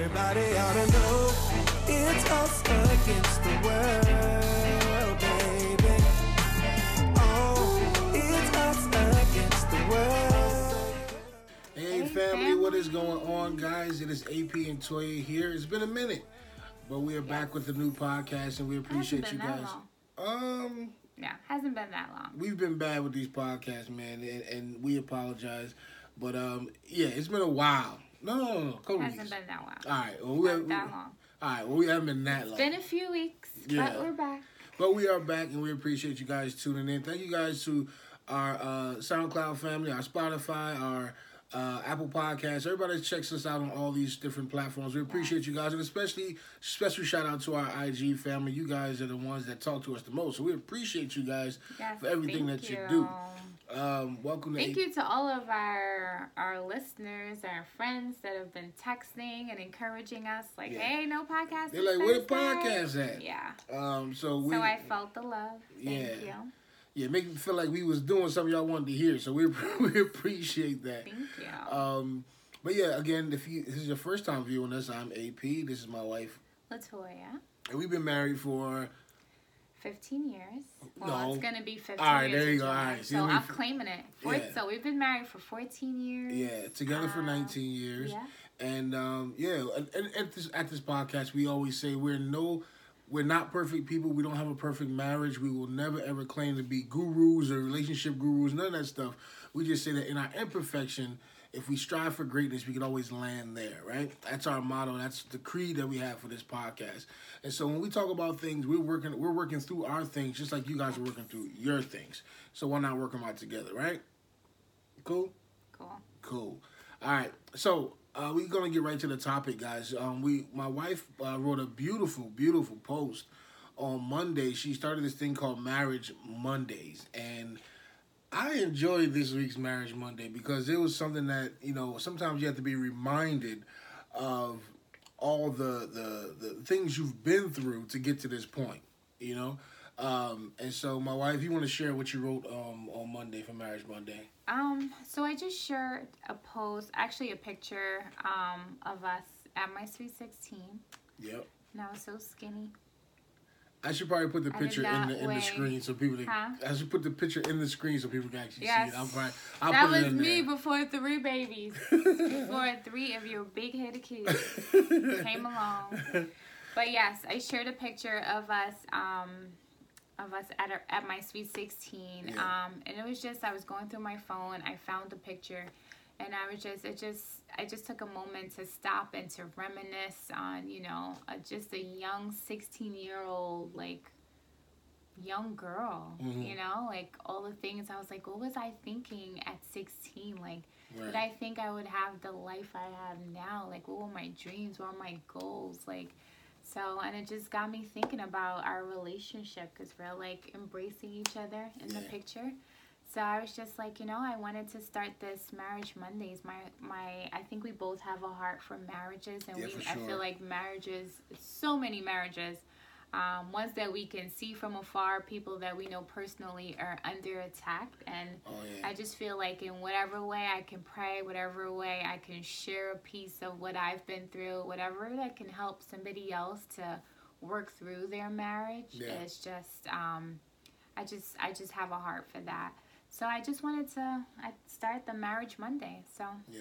Everybody ought to know it's us against the world, baby. Oh, it's us against the world. Hey, Hey, family, what family. is going on, guys? It is AP and Toya here. It's been a minute, but we are back with the new podcast, and we appreciate you hasn't been that guys. long. Um, Yeah, hasn't been that long. we've been bad with these podcasts, man, and, and we apologize. But um, yeah, it's been a while. No, no, no, no, couple Hasn't weeks. been that long. All right, well, we have, that long. all right, well, we haven't been that long. Been a few weeks, Yeah. but we're back. But we are back, and we appreciate you guys tuning in. Thank you guys to our uh, SoundCloud family, our Spotify, our uh, Apple Podcasts. Everybody checks us out on all these different platforms. We appreciate you guys, and especially special shout out to our IG family. You guys are the ones that talk to us the most, so we appreciate you guys Yes, for everything that you do. Um, welcome to Thank A- you to all of our our listeners, our friends that have been texting and encouraging us. Like, Yeah. hey, no podcast. They're like, where the Thursday." podcast at? Yeah. Um, so we so I felt the love. Thank Yeah. you. yeah make me feel like we was doing something y'all wanted to hear. So we we appreciate that. Thank you. Um, but yeah, again, if you this is your first time viewing us, I'm AP. This is my wife, Latoya, and we've been married for 15 years. Well, No. it's gonna be 15 All right, there you go. All right, so I'm f- claiming it. Four, Yeah. So we've been married for 14 years. yeah together for Uh, 19 years, Yeah. and um, yeah, and, and at this at this podcast, we always say we're no. We're not perfect people. We don't have a perfect marriage. We will never ever claim to be gurus or relationship gurus. None of that stuff. We just say that in our imperfection, if we strive for greatness, we can always land there, right? That's our motto. That's the creed that we have for this podcast. And so when we talk about things, we're working we're working through our things just like you guys are working through your things. So why not work them out together, right? Cool? Cool. Cool. All right. So uh, we're gonna get right to the topic, guys. Um, we my wife uh, wrote a beautiful, beautiful post on Monday. She started this thing called Marriage Mondays, and I enjoyed this week's Marriage Monday because it was something that you know sometimes you have to be reminded of all the the, the things you've been through to get to this point. You know. Um, and so, my wife, you want to share what you wrote um, on Monday for Marriage Monday? Um, so I just shared a post, actually a picture, um, of us at my sweet 16. Yep. And I was so skinny. I should probably put the I picture in the in the screen so people. Can, Huh? I should put the picture in the screen so people can actually Yes. see it. I'm probably I'll that put was it in me there. before three babies. before three of your big headed kids came along. But yes, I shared a picture of us, um, of us at our, at my sweet sixteen. Yeah. Um, and it was just I was going through my phone, I found the picture, and I was just it just I just took a moment to stop and to reminisce on you know uh, just a young sixteen year old like young girl Mhm. you know like all the things. I was like what was i thinking at 16 like Right. did i think i would have the life i have now? Like what were my dreams? What were my goals? Like so and it just got me thinking about our relationship because we're like embracing each other in the picture so i was just like you know i wanted to start this marriage mondays my my i think we both have a heart for marriages and Yeah, we for i feel like marriages so many marriages um, ones that we can see from afar, people that we know personally are under attack. And oh yeah. I just feel like in whatever way I can pray, whatever way I can share a piece of what I've been through, whatever that can help somebody else to work through their marriage Yeah. is just um, I just I just have a heart for that. So I just wanted to I start the marriage Monday. So yeah.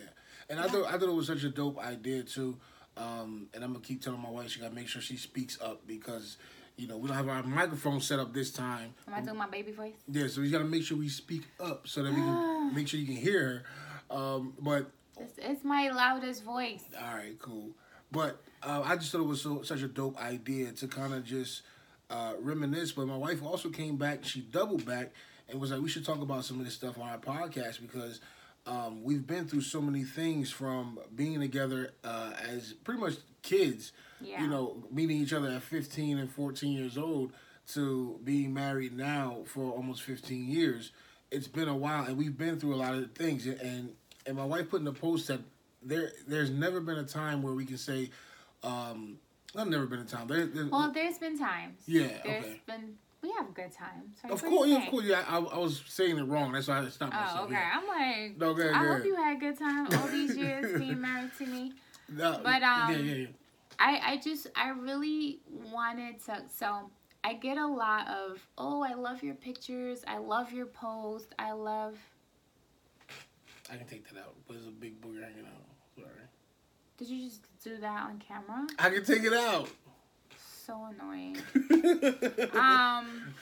And I thought I thought it was such a dope idea too. Um, and I'm gonna keep telling my wife she gotta make sure she speaks up because you know we don't have our microphone set up this time. am I doing my baby voice? Yeah, so we gotta make sure we speak up so that we can make sure you can hear her. Um, but This is my loudest voice. All right, cool. But uh, I just thought it was so such a dope idea to kind of just uh, reminisce. But my wife also came back. She doubled back and was like, "We should talk about some of this stuff on our podcast because um, we've been through so many things from being together uh, as pretty much kids. Yeah. You know, meeting each other at 15 and 14 years old to being married now for almost 15 years. It's been a while, and we've been through a lot of things. And and my wife put in a post that there there's never been a time where we can say, um, not never been a time. There, there, Well, there's been times. Yeah, There's okay. been we have a good times. Sorry, of course, yeah, of course, yeah. I, I was saying it wrong. That's why I stopped myself. Oh, okay. yeah. I'm like, No, good, I good. hope you had a good time all these years being married to me. No, But, um, yeah, yeah. I, I just I really wanted to so I get a lot of oh I love your pictures I love your post I love I can take that out, there's a big booger hanging out. Sorry. did you just do that on camera I can take it out. So annoying um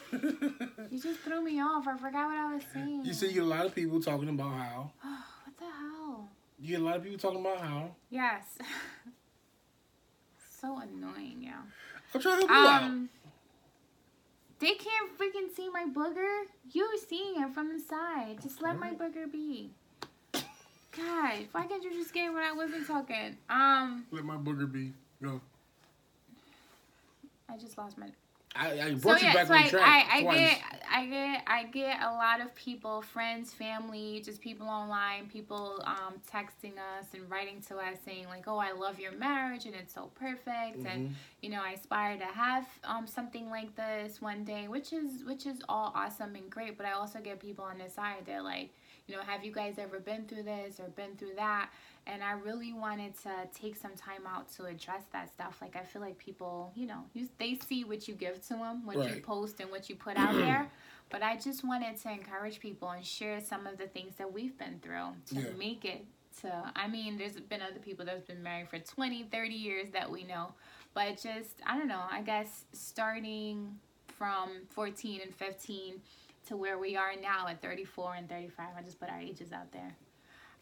you just threw me off I forgot what I was saying you see, you get a lot of people talking about how. what the hell You get a lot of people talking about how. yes so annoying yeah I'm trying to help you out. um they can't freaking see my booger. You're seeing it from the side. Just let my booger be. God, why can't you just get it when I wasn't talking? Um, Let my booger be. Go. I just lost my. I, I So you yeah, back so on I, track I, I get, I get, I get a lot of people, friends, family, just people online, people um, texting us and writing to us saying like, "Oh, I love your marriage and it's so perfect," Mm-hmm. and you know, I aspire to have um, something like this one day, which is which is all awesome and great. But I also get people on the side that like, you know, have you guys ever been through this or been through that? And I really wanted to take some time out to address that stuff. Like I feel like people, you know, you, they see what you give to them, what you post and what you put out there. But I just wanted to encourage people and share some of the things that we've been through to Yeah. make it to I mean, there's been other people that's been married for 20, 30 years that we know. But just I don't know, I guess starting from 14 and 15 to where we are now at 34 and 35. I just put our ages out there.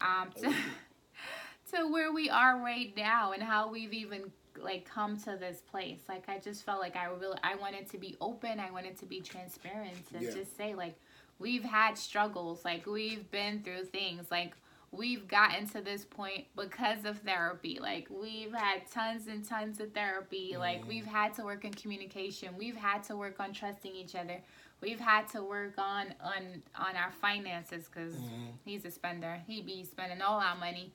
Um to, to where we are right now and how we've even like come to this place. Like I just felt like I really I wanted to be open. I wanted to be transparent and Yeah. just say like we've had struggles. Like we've been through things. Like we've gotten to this point because of therapy. Like we've had tons and tons of therapy. Like we've had to work in communication. We've had to work on trusting each other. We've had to work on on on our finances because mm-hmm. he's a spender. He be spending all our money.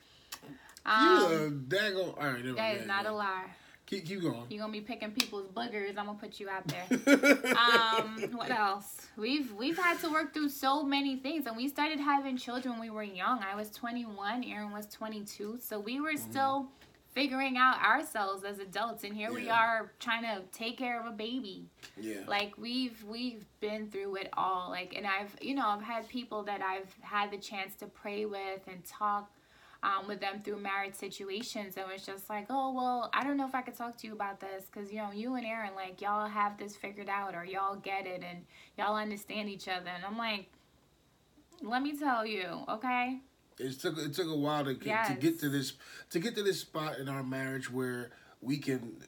You Um, a daggone. All right, never that mind. is not a lie. Keep, keep going. You're gonna be picking people's boogers. I'm gonna put you out there. um, what else? We've we've had to work through so many things, and we started having children when we were young. I was 21, Aaron was 22, so we were Mm-hmm. still figuring out ourselves as adults, and here we are trying to take care of a baby. yeah. Like we've we've been through it all. Like, and I've you know I've had people that I've had the chance to pray with and talk um, with them through marriage situations and was just like, oh, well, I don't know if I could talk to you about this because, you know, you and Aaron, like, y'all have this figured out or y'all get it and y'all understand each other. And I'm like, let me tell you, okay? It took it took a while to get, to get to this to get to this spot in our marriage where we can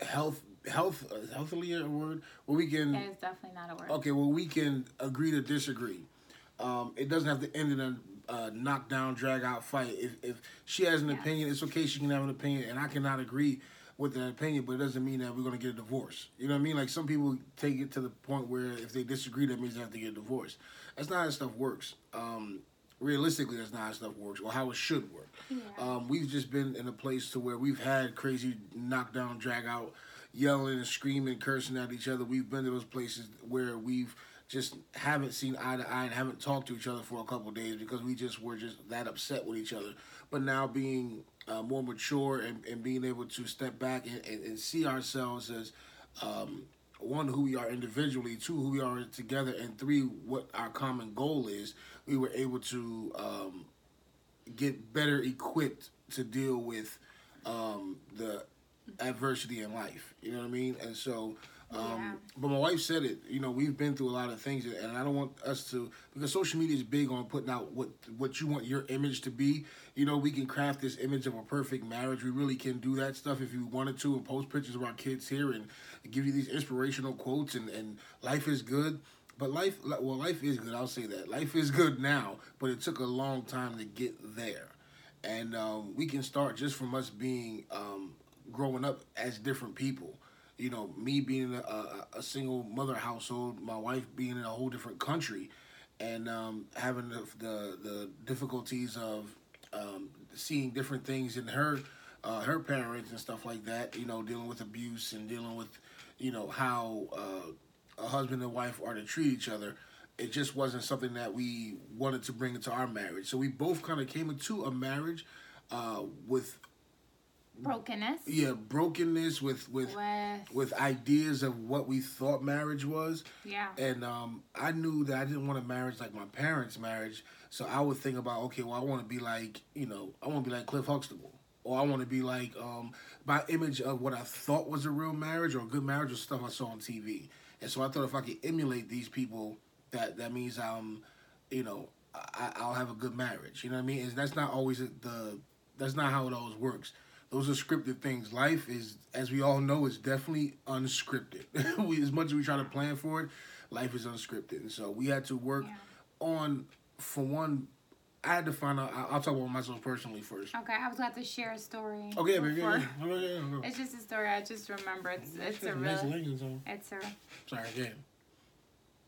health health uh, healthily a word where we can That is definitely not a word. okay well we can agree to disagree. Um, it doesn't have to end in a uh, knockdown drag out fight. If if she has an Yes. opinion, it's okay. She can have an opinion, and I cannot agree with that opinion, but it doesn't mean that we're gonna get a divorce. You know what I mean? Like some people take it to the point where if they disagree, that means they have to get a divorce. That's not how stuff works. Um, realistically, that's not how stuff works, or how it should work. Yeah. Um, we've just been in a place to where we've had crazy knockdown, drag out, yelling and screaming, cursing at each other. We've been to those places where we've just haven't seen eye to eye and haven't talked to each other for a couple days because we just were just that upset with each other. But now being uh, more mature and, and being able to step back and, and, and see ourselves as um, one who we are individually, two who we are together, and three what our common goal is, we were able to um, get better equipped to deal with um, the adversity in life. You know what I mean? And so, um, Yeah. but my wife said it. You know, we've been through a lot of things, and I don't want us to because social media is big on putting out what what you want your image to be. You know, we can craft this image of a perfect marriage. We really can do that stuff if you wanted to, and post pictures of our kids here and give you these inspirational quotes and and life is good. But life, well, life is good. I'll say that life is good now, but it took a long time to get there, and um, we can start just from us being um, growing up as different people. You know, me being a, a, single mother household, my wife being in a whole different country, and um, having the, the the difficulties of um, seeing different things in her uh, her parents and stuff like that. You know, dealing with abuse and dealing with you know how uh, a husband and wife are to treat each other. It just wasn't something that we wanted to bring into our marriage. So we both kind of came into a marriage uh, with brokenness. yeah brokenness with with With, with ideas of what we thought marriage was yeah. and um, I knew that I didn't want a marriage like my parents' marriage. So I would think about, okay, well, I want to be like, you know, I want to be like Cliff Huxtable, or I want to be like, um, by image of what I thought was a real marriage or a good marriage or stuff I saw on TV. And so I thought if I could emulate these people, that that means um, you know, I, I'll have a good marriage. You know what I mean? And that's not always the, that's not how it always works. Those are scripted things. Life is, as we all know, is definitely unscripted. we, as much as we try to plan for it, life is unscripted, and so we had to work Yeah. on. For one, I had to find out. I'll talk about myself personally first. Okay, I was about to share a story. Okay, baby. Yeah, yeah, yeah, yeah, yeah. It's just a story I just remember. It's it's a Nice real. It's a. Sorry, again.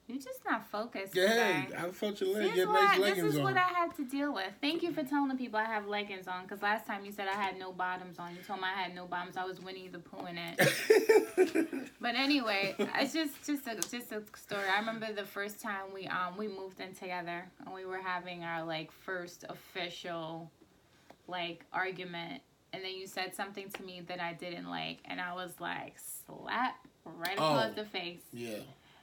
You're just not focused. Yeah, today. I felt your This leg. is, Get what nice I, this is on. what I had to deal with. Thank you for telling the people I have leggings on. Because last time you said I had no bottoms on. You told me I had no bottoms. I was Winnie the Pooh in it. but anyway, it's just just a just a story. I remember the first time we um we moved in together and we were having our like first official like argument. And then you said something to me that I didn't like, and I was like, slap right across Oh. the face. yeah.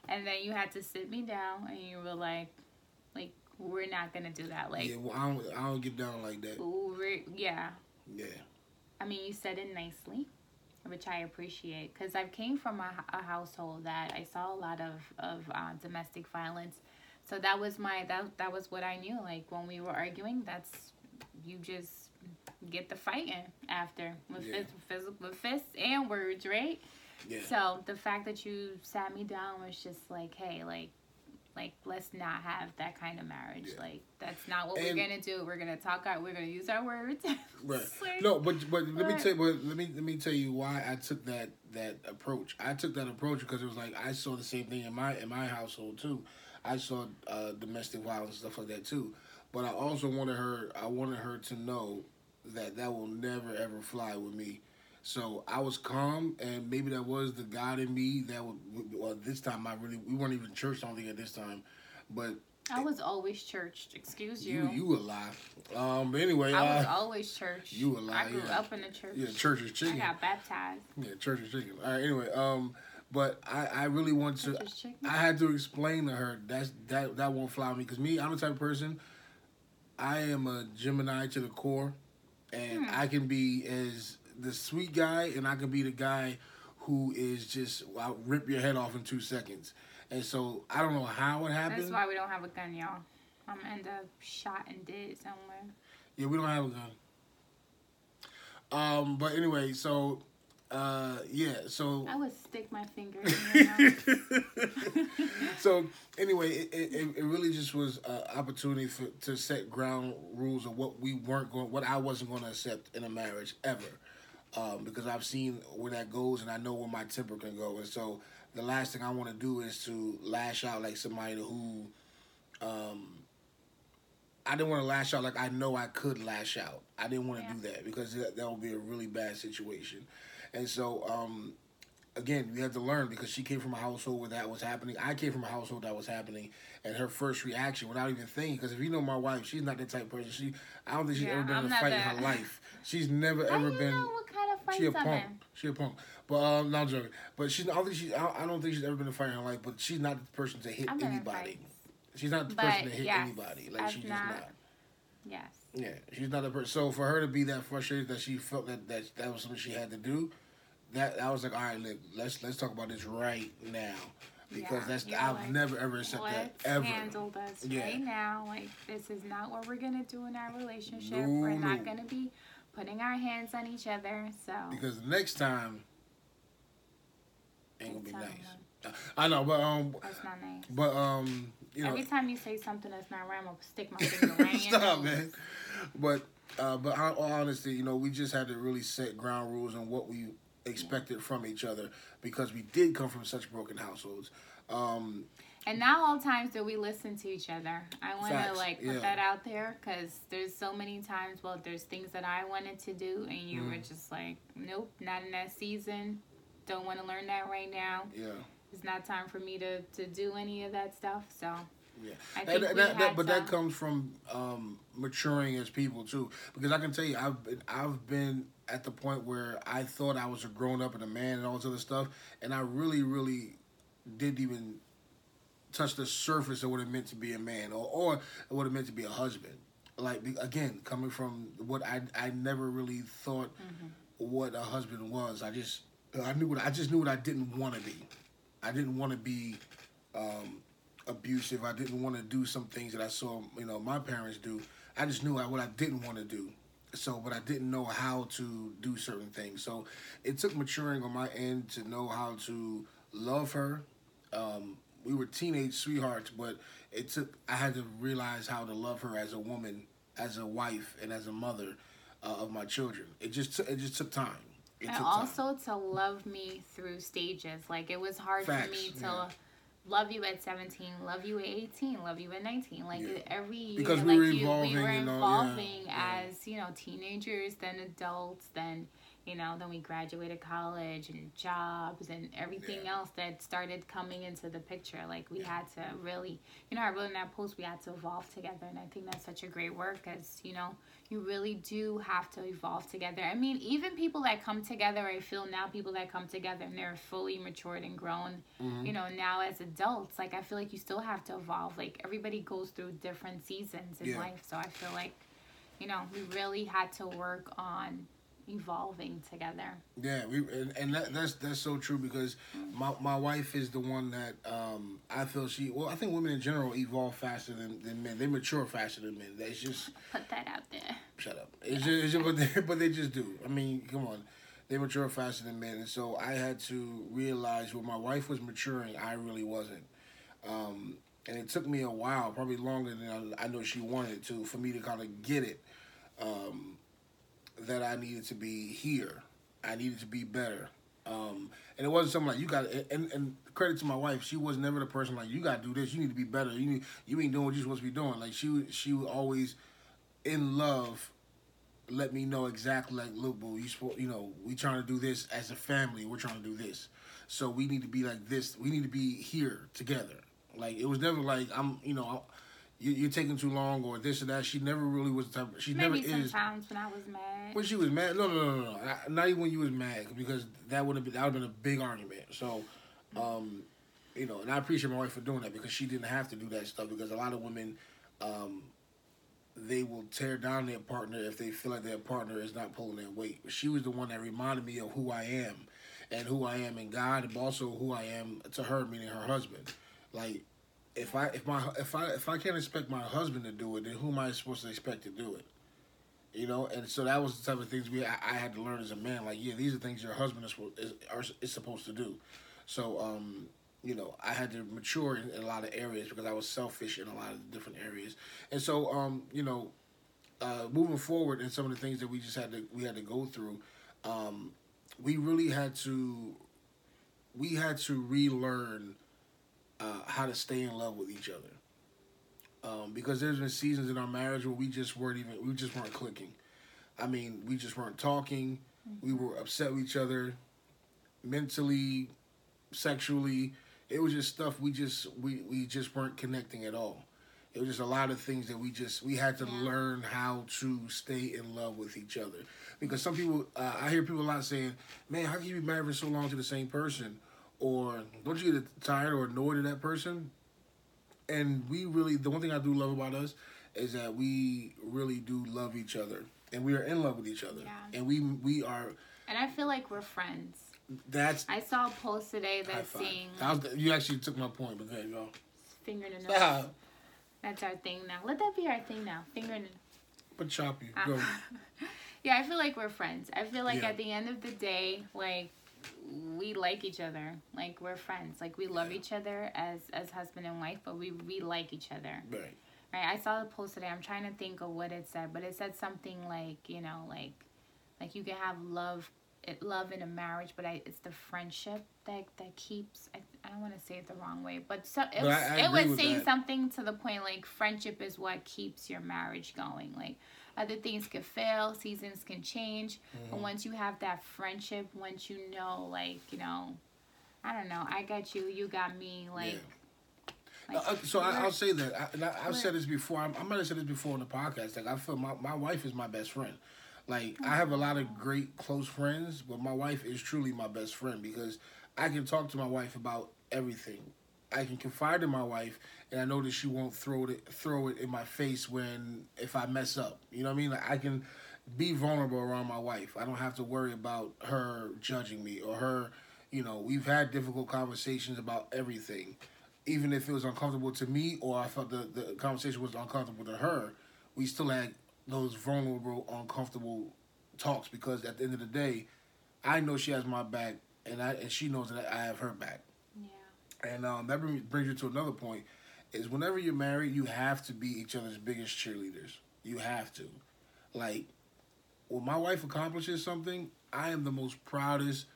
And then you had to sit me down, and you were like, like we're not gonna do that. Like, yeah. Well, I don't. I don't get down like that. we're, yeah. Yeah. I mean, you said it nicely, which I appreciate because I came from a, a household that I saw a lot of of uh, domestic violence. So that was my that that was what I knew. Like when we were arguing, that's you just get the fighting after with Yeah. fist, physical with fists and words, right? Yeah. So the fact that you sat me down was just like, hey, like, like let's not have that kind of marriage. Yeah. Like that's not what And- we're gonna do. We're gonna talk out. We're gonna use our words. Right. Like- No, but but let me But- tell but let me let me tell you why I took that that approach. I took that approach because it was like I saw the same thing in my in my household too. I saw uh, domestic violence and stuff like that too. But I also wanted her I wanted her to know that that will never ever fly with me. So I was calm, and maybe that was the God in me that would. Well, this time I really we weren't even church. I don't think at this time, but I was always churched. Excuse you you. you a lie. Um, but anyway, I was uh, always church. you a lie, I grew yeah. up in the church. yeah, church is chicken. I got baptized. Yeah, church is chicken. All right. Anyway, um, but I I really want to. Church is chicken. I had to explain to her that's that that won't fly me because me I'm the type of person. I am a Gemini to the core, and Hmm. I can be as the sweet guy, and I can be the guy who is just I'll rip your head off in two seconds. And so I don't know how it happened. That's why we don't have a gun, y'all. I'm gonna end up shot and dead somewhere. Yeah, we don't have a gun. Um, but anyway, so uh, yeah, so I would stick my finger in so anyway, it, it, it really just was an opportunity for to set ground rules of what we weren't going, what I wasn't going to accept in a marriage ever, um, because I've seen where that goes and I know where my temper can go, and so the last thing I want to do is to lash out like somebody who, um, I didn't want to lash out like I know I could lash out. I didn't want to Yeah. do that because that, that would be a really bad situation, and so um, again, we had to learn because she came from a household where that was happening. I came from a household that was happening, and her first reaction, without even thinking, because if you know my wife, she's not that type of person. She, I don't think she's Yeah, ever been I'm in a not fight in her life. She's never How ever been. know what kind of She a punk. in? She a punk. But um, no, I'm joking. But she's. I don't think she. I don't, I don't think she's ever been in a fight in her life. But she's not the person to hit in anybody. She's not the But, person to hit yes, anybody. Like she's just not- not. Yes. Yeah, she's not a person. So for her to be that frustrated that she felt that that, that was something she had to do, that I was like, all right, look, let's let's talk about this right now because Yeah, that's I've like, never ever said that ever. handle this Yeah. right now. Like this is not what we're gonna do in our relationship. No, we're not no. gonna be putting our hands on each other. So Because next time ain't gonna be nice. them. I know, but um, that's not nice. but um, you know, Every time you say something that's not right, I'm gonna stick my finger right in your stop, nose. man. But uh, but all honesty, you know, we just had to really set ground rules on what we expected from each other because we did come from such broken households. Um, And not all times do we listen to each other. I want to like put yeah. that out there because there's so many times. Well, there's things that I wanted to do, and you Mm. were just like, "Nope, not in that season. Don't want to learn that right now. yeah. It's not time for me to to do any of that stuff." So Yeah, that- we that- that- had but that comes from um, maturing as people too. Because I can tell you, I've been, I've been at the point where I thought I was a grown up and a man and all this other stuff, and I really, really didn't even touch the surface of what it meant to be a man or, or what it meant to be a husband. Like again, coming from what I I never really thought Mm-hmm. what a husband was. I just I knew what I just knew what I didn't want to be. I didn't want to be um, abusive. I didn't want to do some things that I saw you know my parents do. I just knew what I didn't want to do. So, but I didn't know how to do certain things. So, it took maturing on my end to know how to love her. Um, we were teenage sweethearts, but it took. I had to realize how to love her as a woman, as a wife, and as a mother uh, of my children. It just took, it just took time. It and took time. also to love me through stages. Like it was hard for me to yeah. Love you at 17, love you at 18, love you at 19. Like Yeah. every year, Because we like were you, evolving we were all- yeah, evolving yeah. as you know teenagers, then adults, then you know, then we graduated college and jobs and everything Yeah. else that started coming into the picture. Like we had to really, you know, I wrote in that post, we had to evolve together, and I think that's such a great work, as you know, you really do have to evolve together. I mean, even people that come together, I feel now people that come together and they're fully matured and grown, Mm-hmm. you know, now as adults, like I feel like you still have to evolve. Like everybody goes through different seasons in Yeah. life, so I feel like, you know, we really had to work on evolving together. Yeah, we and, and that, that's that's so true because my my wife is the one that um I feel she well I think women in general evolve faster than, than men. They mature faster than men. That's just Put that out there. shut up. It's just, it's just but, they, but they just do. I mean come on. They mature faster than men. And so I had to realize when my wife was maturing I really wasn't. Um and it took me a while probably longer than I, I know she wanted to for me to kind of get it. Um that I needed to be here. I needed to be better. Um, and it wasn't something like you got and and credit to my wife, she was never the person like you got to do this. You need to be better. You need, you ain't doing what you're supposed to be doing. Like she she would always in love let me know exactly like look boo you supposed you know we trying to do this as a family we're trying to do this so we need to be like this we need to be here together like it was never like i'm you know you, you're taking too long or this or that she never really was the type she Maybe never is sometimes when I was mad. when she was mad, no, no, no, no, no. Not- Not even when you was mad, because that would have been that would have been a big argument. So, um, you know, and I appreciate my wife for doing that because she didn't have to do that stuff. Because a lot of women, um, they will tear down their partner if they feel like their partner is not pulling their weight. But she was the one that reminded me of who I am, and who I am in God, and also who I am to her, meaning her husband. Like, if I if my if I if I can't expect my husband to do it, then who am I supposed to expect to do it? You know, and so that was the type of things we I, I had to learn as a man. Like, yeah, these are things your husband is is, is supposed to do. So, um, you know, I had to mature in, in a lot of areas because I was selfish in a lot of different areas. And so, um, you know, uh, moving forward in some of the things that we just had to we had to go through, um, we really had to we had to relearn uh, how to stay in love with each other. Um, because there's been seasons in our marriage where we just weren't even we just weren't clicking. I mean, we just weren't talking. We were upset with each other, mentally, sexually. It was just stuff we just we, we just weren't connecting at all. It was just a lot of things that we just we had to Yeah. learn how to stay in love with each other. Because some people, uh, I hear people a lot saying, "Man, how can you be married for so long to the same person?" Or don't you get tired or annoyed of that person? And we really, the one thing I do love about us is that we really do love each other, and we are in love with each other, Yeah. and we we are. And I feel like we're friends. That's I saw a post today that's saying That was, you actually took my point, but there you go. finger to the nose. Stop. That's our thing now. Let that be our thing now. Finger to But chop you. Ah. Go. Yeah, I feel like we're friends. I feel like Yeah. at the end of the day, like we like each other. Like we're friends. Like we love Yeah. each other as as husband and wife, but we we like each other. Right. Right? I saw the post today. I'm trying to think of what it said, but it said something like, you know, like like you can have love it, love in a marriage, but I, it's the friendship that that keeps. I, I don't want to say it the wrong way, but so it was, I- I it was saying that. something to the point like friendship is what keeps your marriage going. Like other things could fail, seasons can change, Mm-hmm. but once you have that friendship, once you know, like you know, I don't know, I got you, you got me, like. Like, Uh, so I, I'll say that, I, and I, I've said this before. I'm, I might have said this before on the podcast. Like I feel my, my wife is my best friend. Like I have a lot of great close friends, but my wife is truly my best friend because I can talk to my wife about everything. I can confide in my wife, and I know that she won't throw it throw it in my face when if I mess up. You know what I mean? Like I can be vulnerable around my wife. I don't have to worry about her judging me or her. You know, we've had difficult conversations about everything even if it was uncomfortable to me or I felt the, the conversation was uncomfortable to her, we still had those vulnerable, uncomfortable talks because at the end of the day, I know she has my back and I and she knows that I have her back. And um, that brings brings you to another point: is whenever you're married, you have to be each other's biggest cheerleaders. You have to, like, when my wife accomplishes something, I am the most proudest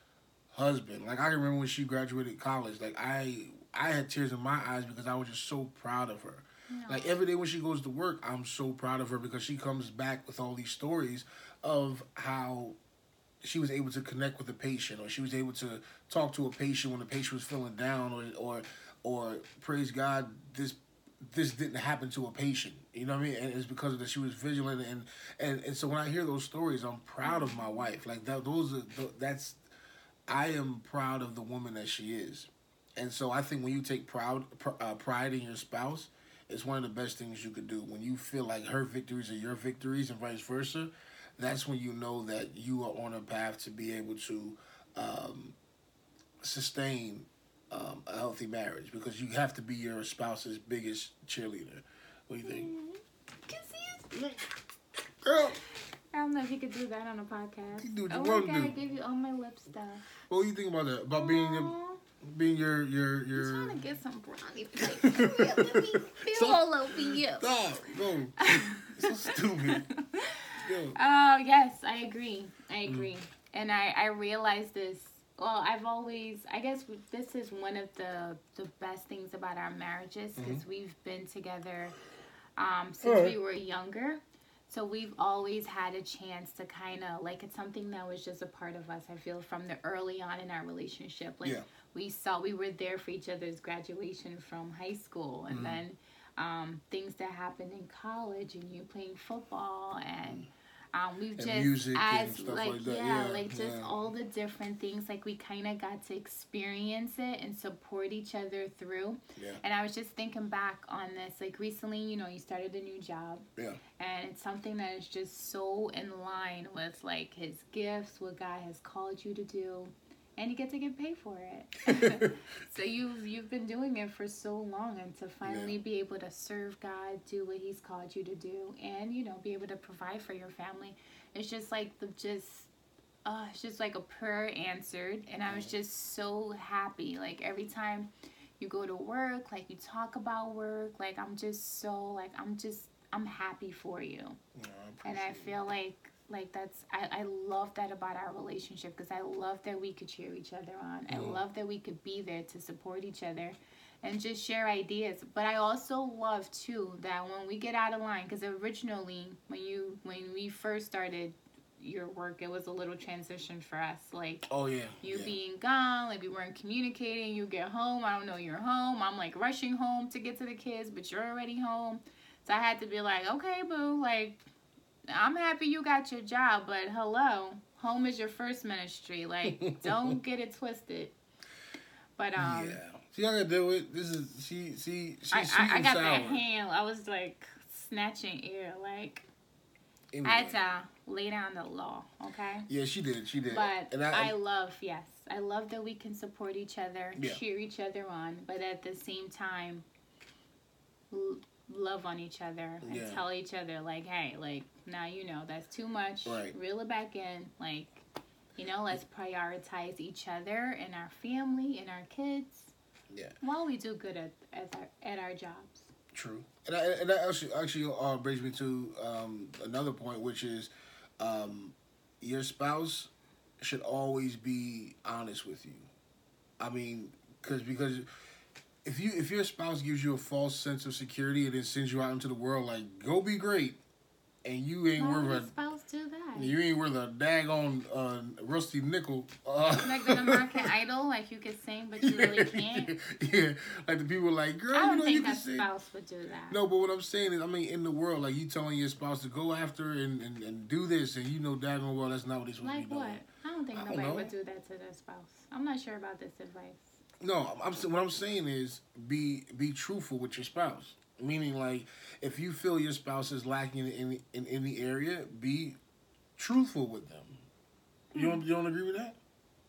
husband. Like I can remember when she graduated college. Like I, I had tears in my eyes because I was just so proud of her. Like every day when she goes to work, I'm so proud of her because she comes back with all these stories of how she was able to connect with a patient or she was able to talk to a patient when the patient was feeling down or or or praise God this this didn't happen to a patient. You know what I mean? And it's because of that she was vigilant and and, and so when I hear those stories, I'm proud of my wife. Like that those are th- that's I am proud of the woman that she is. And so I think when you take proud pr- uh, pride in your spouse, it's one of the best things you could do. When you feel like her victories are your victories and vice versa, that's when you know that you are on a path to be able to um, sustain um, a healthy marriage because you have to be your spouse's biggest cheerleader. What do you think? Girl, I don't know if you could do that on a podcast. You do what you oh wanna my god, I do. gave you all my lip stuff. what do you think about that? About being your, Aw, being your your I'm trying to get some brownie points. Let me feel So- all over you. Stop. No. so stupid. Yo. Oh yes, I agree. I Mm. agree, and I I realized this. Well, I've always I guess this is one of the the best things about our marriages because we've been together um, since Mm-hmm. We were younger. So we've always had a chance to kind of like it's something that was just a part of us. I feel from the early on in our relationship, like Yeah. we saw we were there for each other's graduation from high school, Mm-hmm. and then um, things that happened in college, and you playing football, and um, we've And just as like, like yeah, Yeah, like just yeah. all the different things. Like we kind of got to experience it and support each other through. Yeah. And I was just thinking back on this, like recently, you know, you started a new job Yeah. and it's something that is just so in line with like his gifts, what God has called you to do, and you get to get paid for it. so you've you've been doing it for so long, and to finally Yeah. be able to serve God, do what He's called you to do, and you know, be able to provide for your family, it's just like the just. Uh, it's just like a prayer answered, and I was just so happy. Like every time you go to work, like you talk about work, like I'm just so like I'm just I'm happy for you No, and I feel like like that's I, I love that about our relationship because I love that we could cheer each other on. I Mhm. love that we could be there to support each other and just share ideas. But I also love too that when we get out of line because originally when you when we first started your work it was a little transition for us like Oh yeah. you yeah. being gone, like we weren't communicating. You get home, I don't know you're home. I'm like rushing home to get to the kids, but you're already home. So I had to be like, okay, boo, like I'm happy you got your job, but hello, home is your first ministry. Like, don't get it twisted. But um, yeah. See, I gotta do it. This is she. She. she's I, sweet I, I got sour. that hand. I was like snatching air. Like Anyway. I had to lay down the law. Okay. Yeah, she did. She did. But and I, I, love, yes, I love that we can support each other, Yeah. cheer each other on, but at the same time, love on each other and Yeah. tell each other, like, hey, like, now you know that's too much. Right. Reel it back in. Like, you know, let's prioritize each other and our family and our kids yeah, while we do good at, at, our, at our jobs. true. And I, and that actually actually uh, brings me to um, another point, which is um, your spouse should always be honest with you. I mean, cause because if you if your spouse gives you a false sense of security and then sends you out into the world like go be great, and you ain't Why worth a spouse do that? You ain't worth a daggone uh, rusty nickel. Uh, Like the American Idol, like you can sing but you really can't. yeah, like the people like, girl, I you don't know you think can that sing. spouse would do that. No, but what I'm saying is, I mean, in the world, like you telling your spouse to go after and, and, and do this, and you know daggone well that's not what he's supposed Like to be doing. what? I don't think I don't nobody know. would do that to their spouse. I'm not sure about this advice. No, I'm what I'm saying is be be truthful with your spouse. Meaning, like, if you feel your spouse is lacking in in any area, be truthful with them. You don't you don't agree with that?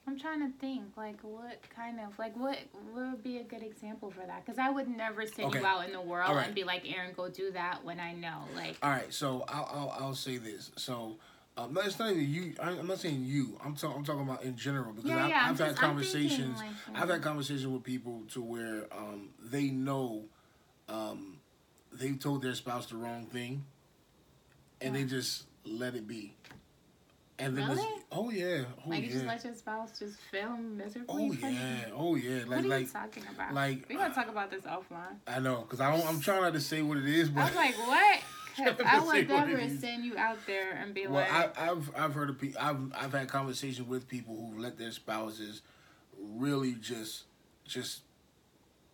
I'm trying to think, like, what kind of, like, what, what would be a good example for that? Because I would never send Okay. you out in the world right. and be like, Aaron, go do that when I know. Like, All right, so I'll I'll, I'll say this. So. Um, no, it's not even you. I- I'm not saying you. I'm, talking. I'm talking about in general because Yeah, I've, yeah, I've had conversations. like, I've had conversations with people to where um, they know um, they told their spouse the wrong thing, and they just let it be. And then, Really? oh yeah, oh like you just let your spouse just fail miserably. oh you? yeah, oh yeah. What Like are you like talking about? like- we gonna talk about this offline. I know because I don't. I'm trying not to say what it is, But I was like, what? 'Cause Trying to I say would what never send you out there and be Well, like, I, I've I've heard of people. I've I've had conversations with people who let their spouses really just just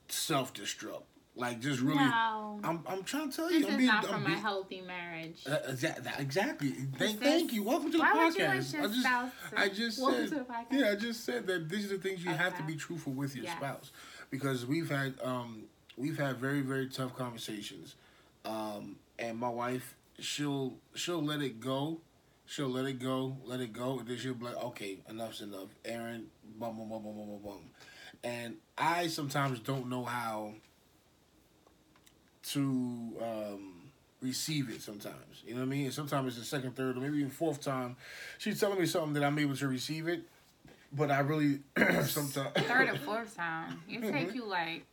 self destruct, like just really. no, I'm I'm trying to tell this you. I'm is being, not I'm from a healthy marriage. Uh, exa- exactly. Thank, This- thank you. Welcome to the Why podcast. would you let your I just, spouse? I just said, to the podcast. yeah, I just said that these are the things you have to be truthful with your Yes. spouse, because we've had um we've had very very tough conversations, um and my wife she'll she'll let it go, she'll let it go, let it go, and then she'll be like, okay, enough's enough, Aaron, bum bum bum bum bum bum bum, and I sometimes don't know how to um, receive it sometimes. You know what I mean? And sometimes it's the second, third, or maybe even fourth time she's telling me something that I'm able to receive it, but I really sometimes Third or fourth time, it Mm-hmm. take you like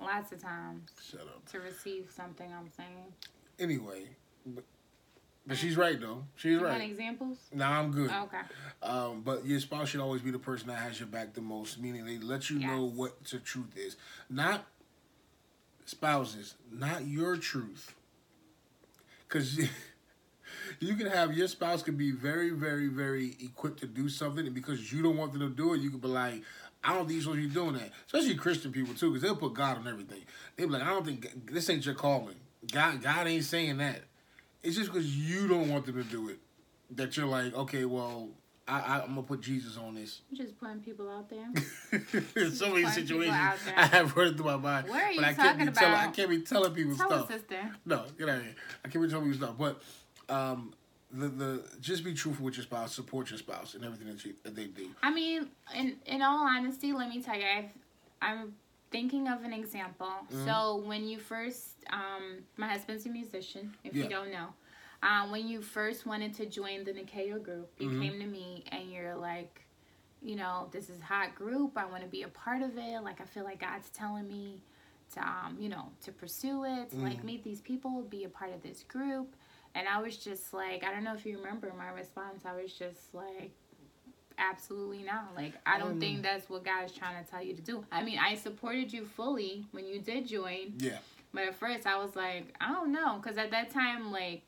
lots of times Shut up. to receive something. I'm saying. Anyway, but, but she's right though. She's You want right. examples? Now I'm good. Okay. Um, but your spouse should always be the person that has your back the most, meaning they let you know what the truth is. Not spouses, not your truth. Because you can have your spouse can be very, very, very equipped to do something, and because you don't want them to do it, you can be like, I don't think you're supposed to be doing that. Especially Christian people too, because they'll put God on everything. They'll be like, I don't think this ain't your calling. God, God ain't saying that. It's just because you don't want them to do it that you're like, okay, well, I, I'm gonna put Jesus on this. Just putting people out there. In so many situations. I have heard through my mind. What are you but I can't talking be telling. I can't be telling people Tell stuff. sister. No, get out of here. I can't be telling people stuff. But um, the the just be truthful with your spouse, support your spouse, and everything that, you, that they do. I mean, in in all honesty, let me tell you, I've, I'm thinking of an example. Mm-hmm. So when you first, um, my husband's a musician. If Yeah. you don't know, um, when you first wanted to join the Nikeo group, you Mhm. came to me and you're like, you know, this is hot group. I want to be a part of it. Like I feel like God's telling me to, um, you know, to pursue it, to like Mhm. meet these people, be a part of this group. And I was just like, I don't know if you remember my response. I was just like, absolutely not. Like, I don't Um, think that's what God is trying to tell you to do. I mean, I supported you fully when you did join, Yeah, but at first I was like, I don't know, because at that time, like,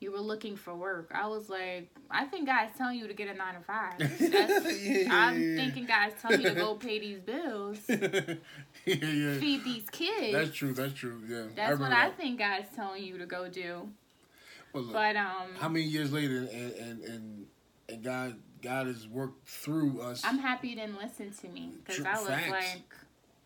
you were looking for work. I was like, I think God's telling you to get a nine to five. Yeah, I'm thinking God's telling you to go pay these bills, yeah, yeah. feed these kids. That's true. That's true. Yeah, That's what remember I that. think God's telling you to go do. Well, look, But um, how many years later, and and and, and God God has worked through us. I'm happy you didn't listen to me because I was facts. like,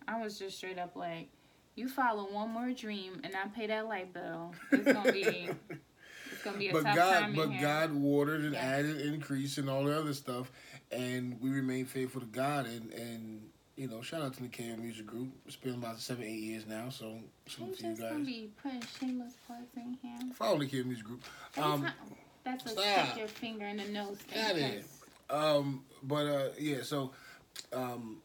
I was just straight up like, you follow one more dream and I pay that light bill. It's gonna be, it's gonna be a but tough God, time but here. God watered and Yeah. added increase and all the other stuff, and we remain faithful to God. And and you know, shout out to the KO Music Group. It's been about seven, eight years now. So salute to you just gonna guys. be putting shameless plugs in here. Follow the KO Music Group. Um, that's a stop. stick your finger in the nose. Got it. Um, but uh, yeah, so um,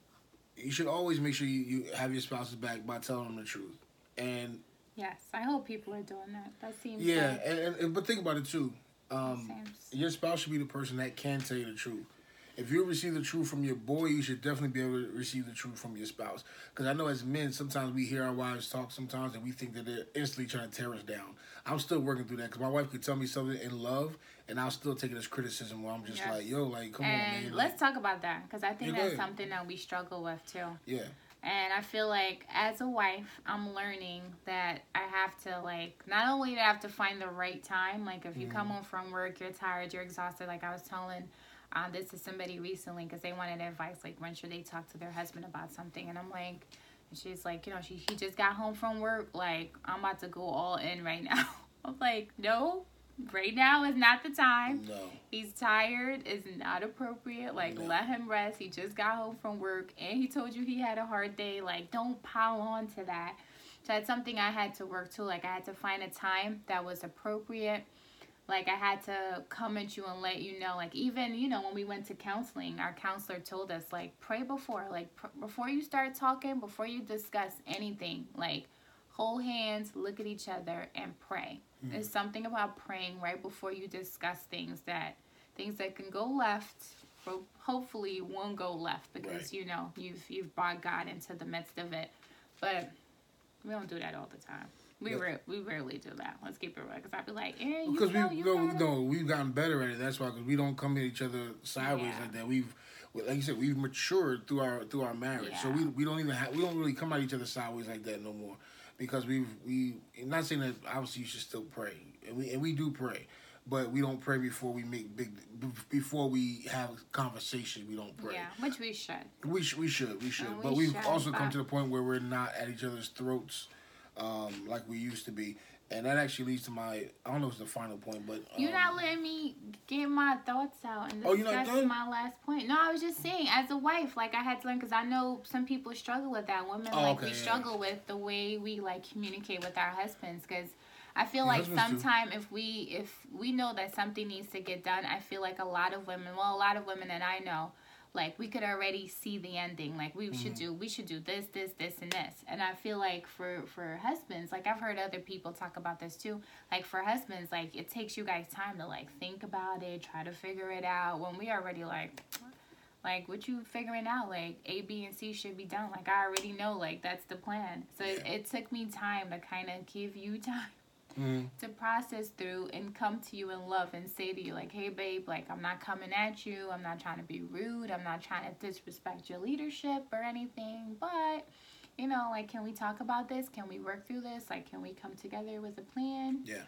you should always make sure you, you have your spouse's back by telling them the truth. And Yes, I hope people are doing that. That seems yeah, like, and, and, and but think about it too. Um, your spouse should be the person that can tell you the truth. If you receive the truth from your boy, you should definitely be able to receive the truth from your spouse. Because I know as men, sometimes we hear our wives talk sometimes and we think that they're instantly trying to tear us down. I'm still working through that because my wife could tell me something in love and I'll still take it as criticism where I'm just Yes. like, yo, like, come and on, man. let's talk about that because I think Yeah, that's something that we struggle with too. yeah. And I feel like as a wife, I'm learning that I have to like not only do I have to find the right time, like if you come Mm-hmm. home from work, you're tired, you're exhausted. Like I was telling um, this to somebody recently because they wanted advice, like when should they talk to their husband about something, and I'm like, she's like, you know, she he just got home from work, like I'm about to go all in right now. I'm like, no, right now is not the time. No. He's tired It's not appropriate. Like No. let him rest. He just got home from work and he told you he had a hard day. Like don't pile on to that. So that's something I had to work to. Like I had to find a time that was appropriate. Like I had to come at you and let you know. Like even you know when we went to counseling, our counselor told us like pray before. Like pr- before you start talking, before you discuss anything. Like hold hands, look at each other, and pray. Mm-hmm. There's something about praying right before you discuss things that things that can go left. ho- Hopefully, won't go left because Right. you know you've you've brought God into the midst of it. But we don't do that all the time. We Yeah. ra- we rarely do that. Let's keep it real. Because I'd be like, eh, Aaron, you Because know, we you no, gotta- no, we've gotten better at it. That's why, because we don't come at each other sideways Yeah. like that. We've, like you said, we've matured through our through our marriage. So we we don't even have we don't really come at each other sideways like that no more. Because we've we not saying that obviously you should still pray and we and we do pray, but we don't pray before we make big before we have conversation. We don't pray. Yeah, which we should. We sh- we should we should, And but we we've should, also come to the point where we're not at each other's throats, um, like we used to be, and that actually leads to my I don't know if it's the final point, but um, You're not letting me get my thoughts out and Oh, discuss done? my last point. No, I was just saying, as a wife, like I had to learn because I know some people struggle with that. Women, Oh, like okay, we yeah. struggle with the way we like communicate with our husbands because. I feel Yeah, like husbands too. sometime if we if we know that something needs to get done, I feel like a lot of women, well, a lot of women that I know, like we could already see the ending. Like we should Mm-hmm. do we should do this, this, this, and this. And I feel like for for husbands, like I've heard other people talk about this too. Like for husbands, like it takes you guys time to like think about it, try to figure it out. When we already like like what you figuring out like a b and c should be done like i already know like that's the plan so it, it took me time to kind of give you time Mhm. to process through and come to you in love and say to you like hey babe like i'm not coming at you. I'm not trying to be rude. I'm not trying to disrespect your leadership or anything but you know like can we talk about this? Can we work through this? Like can we come together with a plan? Yeah.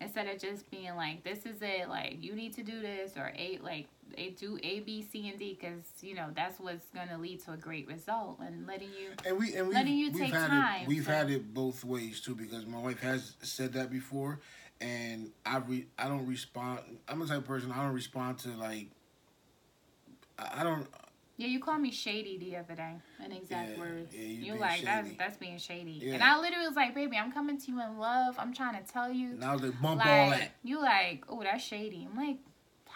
instead of just being like this is it. Like you need to do this or a like a do a b c and d because you know that's what's going to lead to a great result and letting you And we and we've, Letting you we've take had time it we've had it both ways too because my wife has said that before, and I re, I don't respond. I'm the type of person I don't respond to like. I, I don't. Yeah, you called me shady the other day in exact Yeah, words. yeah, you like that's shady. that's being shady. Yeah. And I literally was like, baby, I'm coming to you in love. I'm trying to tell you. Now they bump all like that. you like, oh, that's shady. I'm like,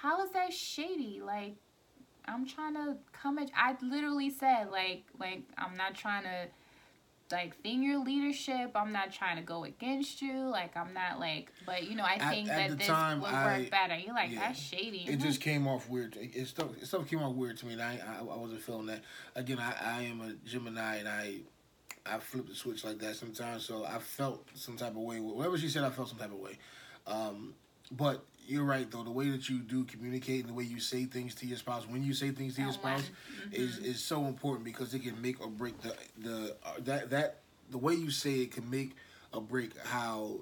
how is that shady? Like, I'm trying to come at. I literally said like, like I'm not trying to like thing your leadership. I'm not trying to go against you. Like I'm not like, but you know, I think at that this time, would I- work better. You're like, yeah. that's shady. It just came off weird. It, it stuff it stuff came off weird to me. And I, I I wasn't feeling that. Again, I, I am a Gemini, and I I flip the switch like that sometimes. So I felt some type of way. Whatever she said, I felt some type of way. Um, but you're right though. The way that you do communicate and the way you say things to your spouse, when you say things to your when. spouse, is is so important because it can make or break the the uh, that that the way you say it can make or break how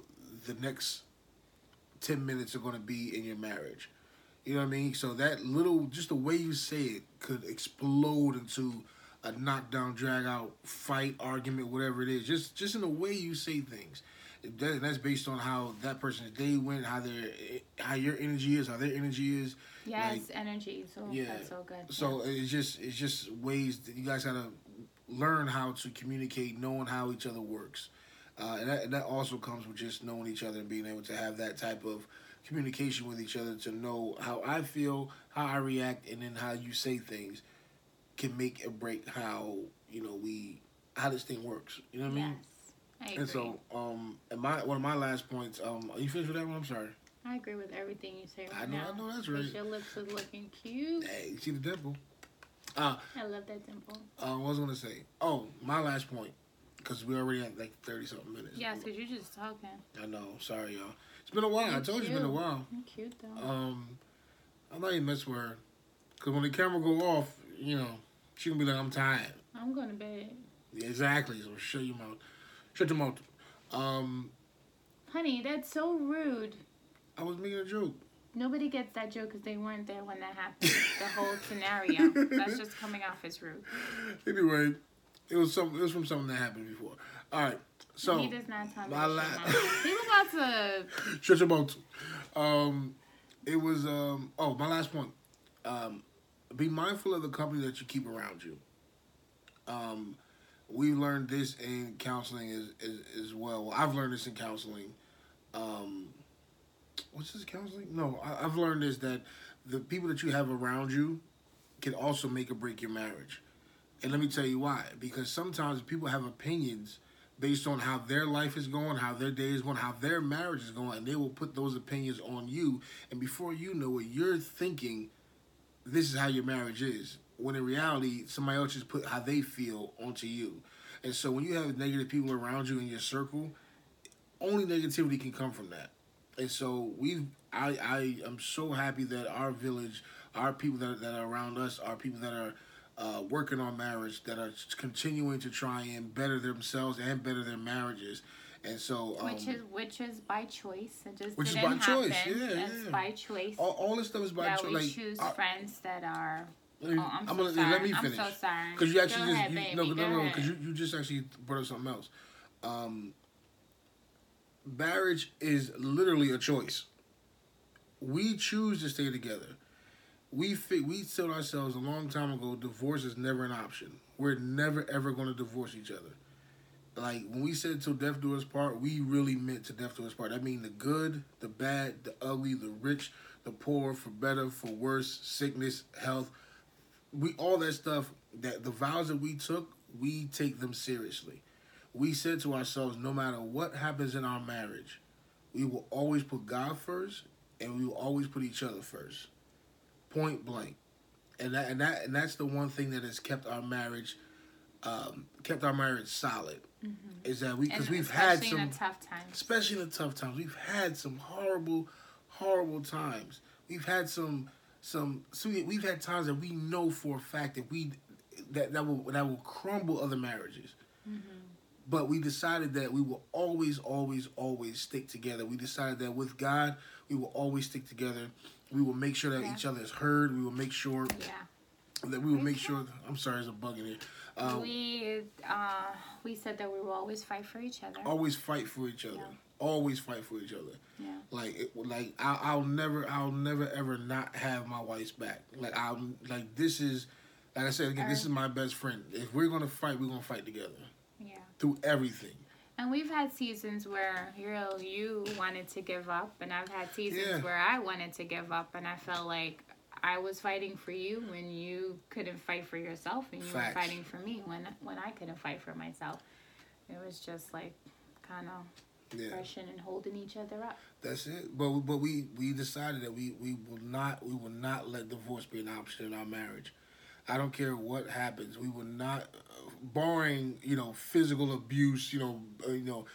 the next ten minutes are going to be in your marriage. You know what I mean? So that little, just the way you say it, could explode into a knockdown, drag out, fight, argument, whatever it is. Just just in the way you say things. That, that's based on how that person's day went, how their how your energy is, how their energy is. yes, like, energy. So yeah. that's so good. So it's just it's just ways that you guys gotta learn how to communicate, knowing how each other works, uh, and, that, and that also comes with just knowing each other and being able to have that type of communication with each other to know how I feel, how I react, and then how you say things can make or break how you know we how this thing works. You know what I mean? I agree. And so, um, and my one of my last points. Um, are you finished with that one? I'm sorry. I agree with everything you say right I know- now. I know that's right. Your lips are looking cute. Hey, you see the dimple? Uh, I love that dimple. uh, what was I gonna say? Oh, my last point, because we already had like thirty something minutes. Yes, because you're just talking. I know. Sorry, y'all. It's been a while. I You're told you it's been a while. You're cute though. Um, I'm not even mess with her, cause when the camera go off, you know, she gonna be like, "I'm tired." I'm going to bed. Yeah, exactly. So shut your mouth. Shut your mouth. Um, Honey, that's so rude. I was making a joke. Nobody gets that joke because they weren't there when that happened. the whole scenario. That's just coming off as rude. Anyway, it was some. It was from something that happened before. All right. So he does not tell me. my to la- shut. He was about to. shut your mouth. Um, it was um. Oh, my last point. Um, be mindful of the company that you keep around you. Um, we learned this in counseling as, as as well. I've learned this in counseling. Um, what's this counseling? No, I, I've learned this that the people that you have around you can also make or break your marriage. And let me tell you why. Because sometimes people have opinions based on how their life is going, how their day is going, how their marriage is going, and they will put those opinions on you. And before you know it, you're thinking this is how your marriage is. When in reality, somebody else just put how they feel onto you. And so when you have negative people around you in your circle, only negativity can come from that. And so we, I, I am so happy that our village, our people that, that are around us, are people that are uh, working on marriage, that are continuing to try and better themselves and better their marriages. And so, um, Which is which is by choice. It just Which is by choice, yeah, yeah. by choice. all, all this stuff is by choice. Like, choose I- friends that are. Let me- Oh, I'm, I'm so gonna- sorry. let me finish. I'm so sorry. Because you actually Go just ahead, you, baby. no, Go no, no, because you, you just actually brought up something else. Um, marriage is literally a choice. We choose to stay together. We fi- we told ourselves a long time ago, divorce is never an option. We're never ever going to divorce each other. Like when we said "till death do us part," we really meant "to death do us part." I mean the good, the bad, the ugly, the rich, the poor, for better, for worse, sickness, health, we all that stuff that the vows that we took we take them seriously we said to ourselves no matter what happens in our marriage we will always put god first and we will always put each other first point blank and that and that and that's the one thing that has kept our marriage um, kept our marriage solid is that we because we've had some in the tough times. especially in the tough times. We've had some horrible, horrible times. We've had some, some. So we- we've had times that we know for a fact that we, that that will that will crumble other marriages. But we decided that we will always, always, always stick together. We decided that with God, we will always stick together. We will make sure that Yeah. each other is heard. We will make sure Yeah. that we will make sure. I'm sorry, there's a bug in here. Uh, we uh, we said that we will always fight for each other. always fight for each other. Yeah. Always fight for each other. Yeah. Like, it, like I, I'll never, I'll never ever not have my wife's back. Like I'm, like this is, like I said again, this is my best friend. If we're gonna fight, we're gonna fight together Yeah. through everything. And we've had seasons where you know you wanted to give up, and I've had seasons Yeah. where I wanted to give up, and I felt like I was fighting for you when you couldn't fight for yourself, and you Facts. were fighting for me when when I couldn't fight for myself. It was just like kind of Yeah, and holding each other up. that's it. But but we we decided that we we will not we will not let divorce be an option in our marriage. I don't care what happens. We will not, uh, barring you know physical abuse. You know uh, you know,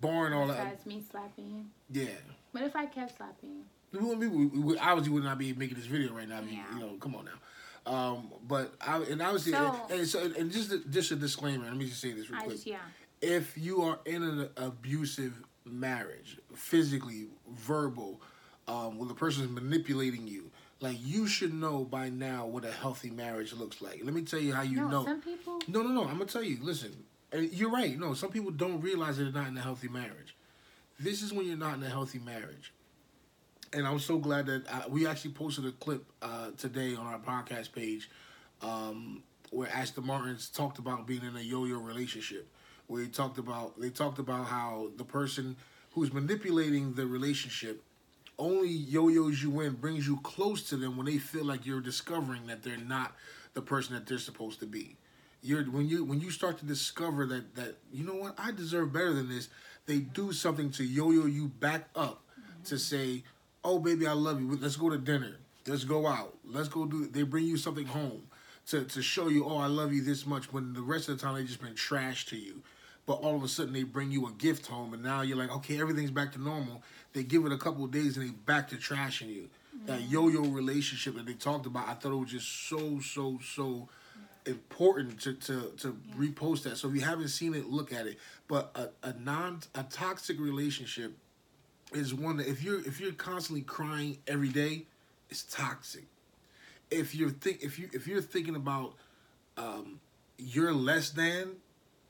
barring all that. Besides me slapping. Yeah. What if I kept slapping you? We, wouldn't be- we, we obviously would not be making this video right now. Yeah. You know, come on now. Um, but I and obviously, So- and, and so and just a, just a disclaimer. Let me just say this real I quick. just, yeah. If you are in an abusive marriage, physically, verbal, um, when the person is manipulating you, like you should know by now what a healthy marriage looks like. Let me tell you how you no, know. some people. No, no, no. I'm gonna tell you. Listen, you're right. No, some people don't realize that they're not in a healthy marriage. This is when you're not in a healthy marriage. And I'm so glad that uh we actually posted a clip uh, today on our podcast page um, where Ashton Martin's talked about being in a yo-yo relationship. Where he talked about they talked about how the person who's manipulating the relationship only yo-yos you in, brings you close to them when they feel like you're discovering that they're not the person that they're supposed to be. You're when you when you start to discover that that you know what I deserve better than this, they do something to yo-yo you back up to say, "Oh, baby, I love you. Let's go to dinner. Let's go out. Let's go do." They bring you something home to to show you, "Oh, I love you this much." When the rest of the time they just been trash to you, but all of a sudden they bring you a gift home, and now you're like, "Okay, everything's back to normal." They give it a couple of days and they back to trashing you. That yo-yo relationship that they talked about, I thought it was just so so so important to to, to repost that. So if you haven't seen it, look at it. But a, a non a toxic relationship is one that if you're if you're constantly crying every day, it's toxic. If you're think if you if you're thinking about um, you're less than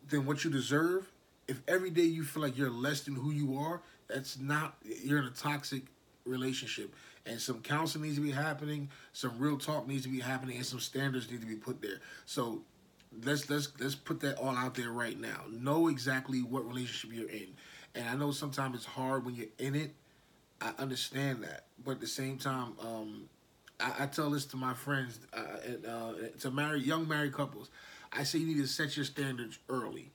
than what you deserve, if every day you feel like you're less than who you are, that's not you're in a toxic relationship. And some counseling needs to be happening, some real talk needs to be happening, and some standards need to be put there. So let's let's let's put that all out there right now. Know exactly what relationship you're in. And I know sometimes it's hard when you're in it. I understand that, but at the same time, um, I, I tell this to my friends, uh, and, uh, to married young married couples. I say you need to set your standards early,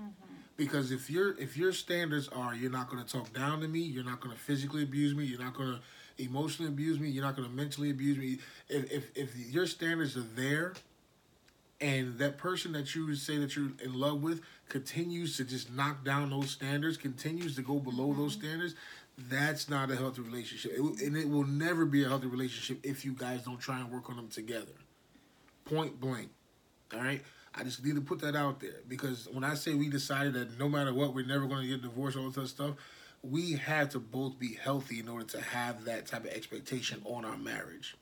mm-hmm. because if your if your standards are you're not going to talk down to me, you're not going to physically abuse me, you're not going to emotionally abuse me, you're not going to mentally abuse me. If, if if your standards are there, and that person that you say that you're in love with continues to just knock down those standards, continues to go below those mm-hmm. standards, that's not a healthy relationship. It, and it will never be a healthy relationship if you guys don't try and work on them together. Point blank. All right? I just need to put that out there because when I say we decided that no matter what, we're never going to get divorced, all this stuff, we have to both be healthy in order to have that type of expectation on our marriage.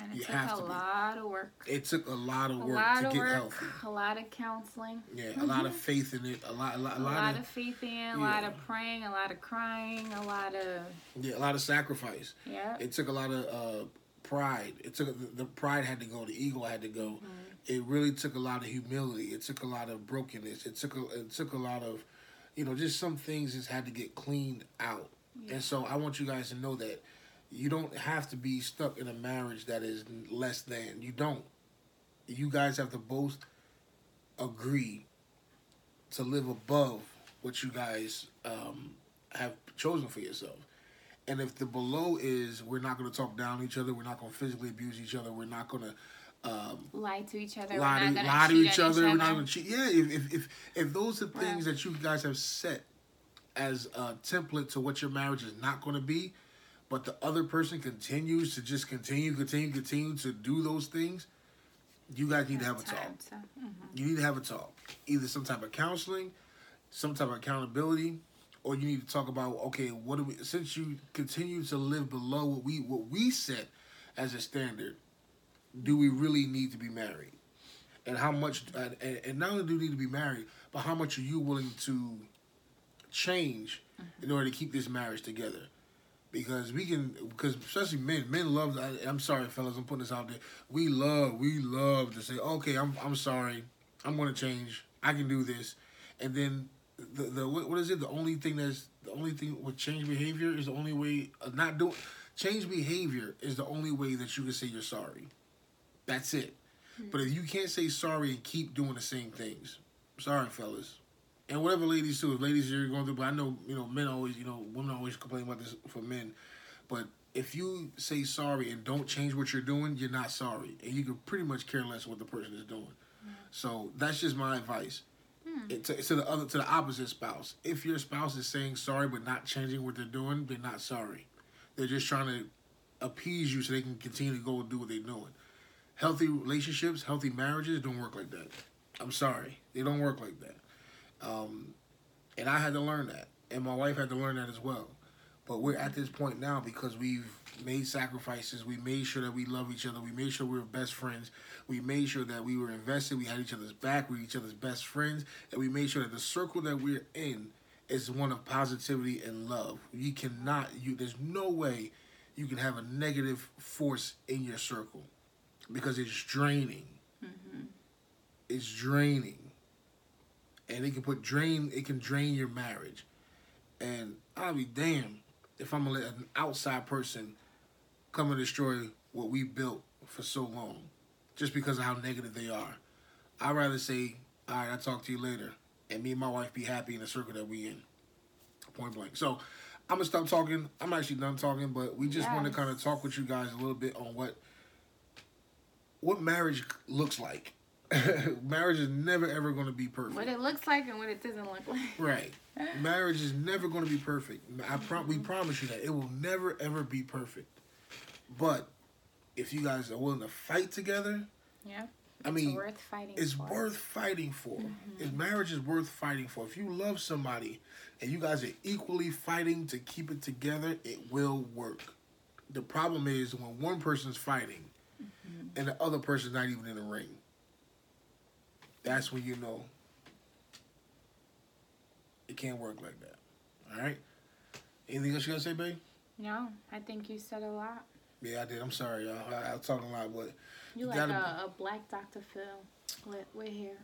And it You took have a lot of work. It took a lot of A work lot to of get work, healthy. a lot of counseling, Yeah, a lot of faith in it. A lot, a lot, a a lot, lot of, of faith in, a lot of praying, a lot of crying, a lot of yeah, a lot of sacrifice. yeah. It took a lot of uh, pride. It took the, the pride had to go. The ego had to go. It really took a lot of humility. It took a lot of brokenness. It took a, it took a lot of, you know, just some things just had to get cleaned out. And so I want you guys to know that you don't have to be stuck in a marriage that is less than. You don't. You guys have to both agree to live above what you guys um, have chosen for yourself. And if the below is we're not going to talk down each other, we're not going to physically abuse each other, we're not going to um, lie to each other. lie, to, not gonna lie to each other, we're not to cheat. Yeah, if, if if if those are things that you guys have set as a template to what your marriage is not going to be, but the other person continues to just continue, continue, continue to do those things, you guys need to have a talk. Mhm. You need to have a talk. Either some type of counseling, some type of accountability, or you need to talk about okay, what do we since you continue to live below what we what we set as a standard, do we really need to be married? And how much uh, and, not only do we need to be married, but how much are you willing to change in order to keep this marriage together? Because we can, because especially men, men love. I, I'm sorry, fellas, I'm putting this out there. We love, we love to say, okay, I'm, I'm sorry, I'm going to change. I can do this, and then the, the what what is it? The only thing that's the only thing with change behavior is the only way of not doing change behavior is the only way that you can say you're sorry. That's it. Hmm. But if you can't say sorry and keep doing the same things, sorry, fellas. And whatever ladies too, if ladies you're going through, but I know, you know, men always, you know, women always complain about this for men. But if you say sorry and don't change what you're doing, you're not sorry. And you can pretty much care less what the person is doing. Hmm. So that's just my advice. Hmm. It, to, to the other to the opposite spouse. If your spouse is saying sorry but not changing what they're doing, they're not sorry. They're just trying to appease you so they can continue to go and do what they're doing. Healthy relationships, healthy marriages don't work like that. I'm sorry, they don't work like that. Um, and I had to learn that, and my wife had to learn that as well. But we're at this point now because we've made sacrifices. We made sure that we love each other. We made sure we were best friends. We made sure that we were invested. We had each other's back. We were each other's best friends, and we made sure that the circle that we're in is one of positivity and love. You cannot. You there's no way you can have a negative force in your circle because it's draining. Mm-hmm. It's draining, and it can put drain. It can drain your marriage, and I'll be damned if I'm gonna let an outside person come and destroy what we built for so long, just because of how negative they are. I'd rather say, all right, I'll talk to you later, and me and my wife be happy in the circle that we in. Point blank. So, I'm gonna stop talking. I'm actually done talking, but we just want to kind of talk with you guys a little bit on what what marriage looks like. marriage is never ever going to be perfect. What it looks like and what it doesn't look like. Right. Marriage is never going to be perfect. I pro- we promise you that it will never ever be perfect. But if you guys are willing to fight together, Yeah. I mean, it's worth fighting it's for. worth fighting for. Mm-hmm. If marriage is worth fighting for. If you love somebody and you guys are equally fighting to keep it together, it will work. The problem is when one person's fighting and the other person's not even in the ring. That's when you know it can't work like that. All right. Anything else you gotta say, babe? No, I think you said a lot. Yeah, I did. I'm sorry, y'all. I, I was talking a lot, but You like gotta a, a black Dr. Phil with, with hair.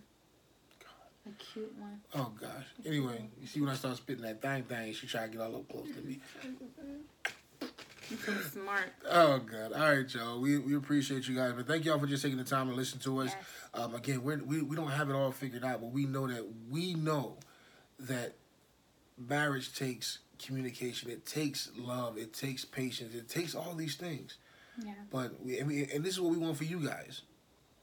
A cute one. oh gosh. Anyway, you see when I start spitting that thing thing, she try to get all up close to me. So smart. Oh god. All right, y'all. We we appreciate you guys, but thank y'all for just taking the time to listen to us. Yes. Um, again, we're, we we don't have it all figured out, but we know that we know that marriage takes communication. It takes love. It takes patience. It takes all these things. Yeah. But we, and, we, and this is what we want for you guys.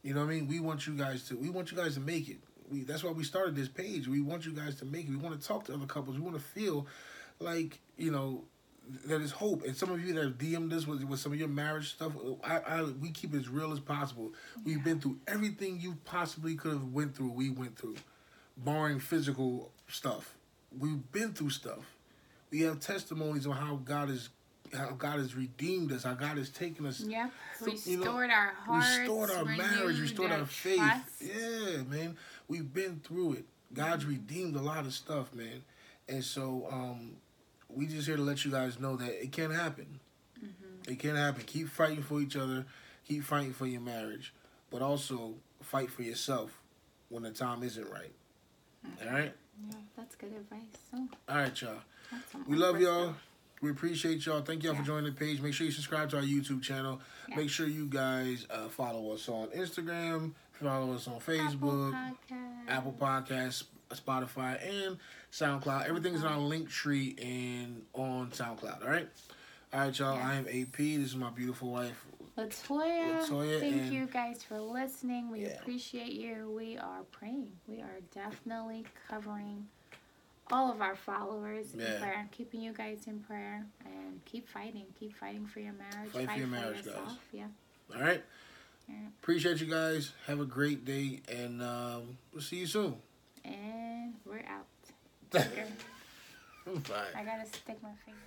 You know what I mean? We want you guys to we want you guys to make it. We that's why we started this page. We want you guys to make it. We want to talk to other couples. We want to feel like you know that is hope. And some of you that have DM'd us with, with some of your marriage stuff, I, I we keep it as real as possible. We've been through everything you possibly could have went through. We went through, barring physical stuff. We've been through stuff. We have testimonies on how God is how God has redeemed us, how God has taken us you know, Restored our hearts. restored our marriage, restored our our faith. Yeah, man. We've been through it. God's redeemed a lot of stuff, man. And so um, we just here to let you guys know that it can happen. Mm-hmm. It can happen. Keep fighting for each other. Keep fighting for your marriage. But also fight for yourself when the time isn't right. Mm-hmm. All right? Yeah, that's good advice. So, All right, y'all. We love y'all. stuff. We appreciate y'all. Thank y'all Yeah. for joining the page. Make sure you subscribe to our YouTube channel. Yeah. Make sure you guys uh, follow us on Instagram, follow us on Facebook, Apple Podcast. Apple Podcasts, Spotify, and SoundCloud. Everything's in our link tree and on SoundCloud. All right. All right, y'all. I am AP. This is my beautiful wife. Latoya, Latoya thank and- you guys for listening. We Yeah. appreciate you. We are praying. We are definitely covering all of our followers Yeah. in prayer, keeping you guys in prayer, and keep fighting. Keep fighting for your marriage. Fight for your marriage, guys. yourself. Yeah. All right. Yeah. Appreciate you guys. Have a great day, and um, we'll see you soon. And we're out. Here. Bye. I gotta stick my finger.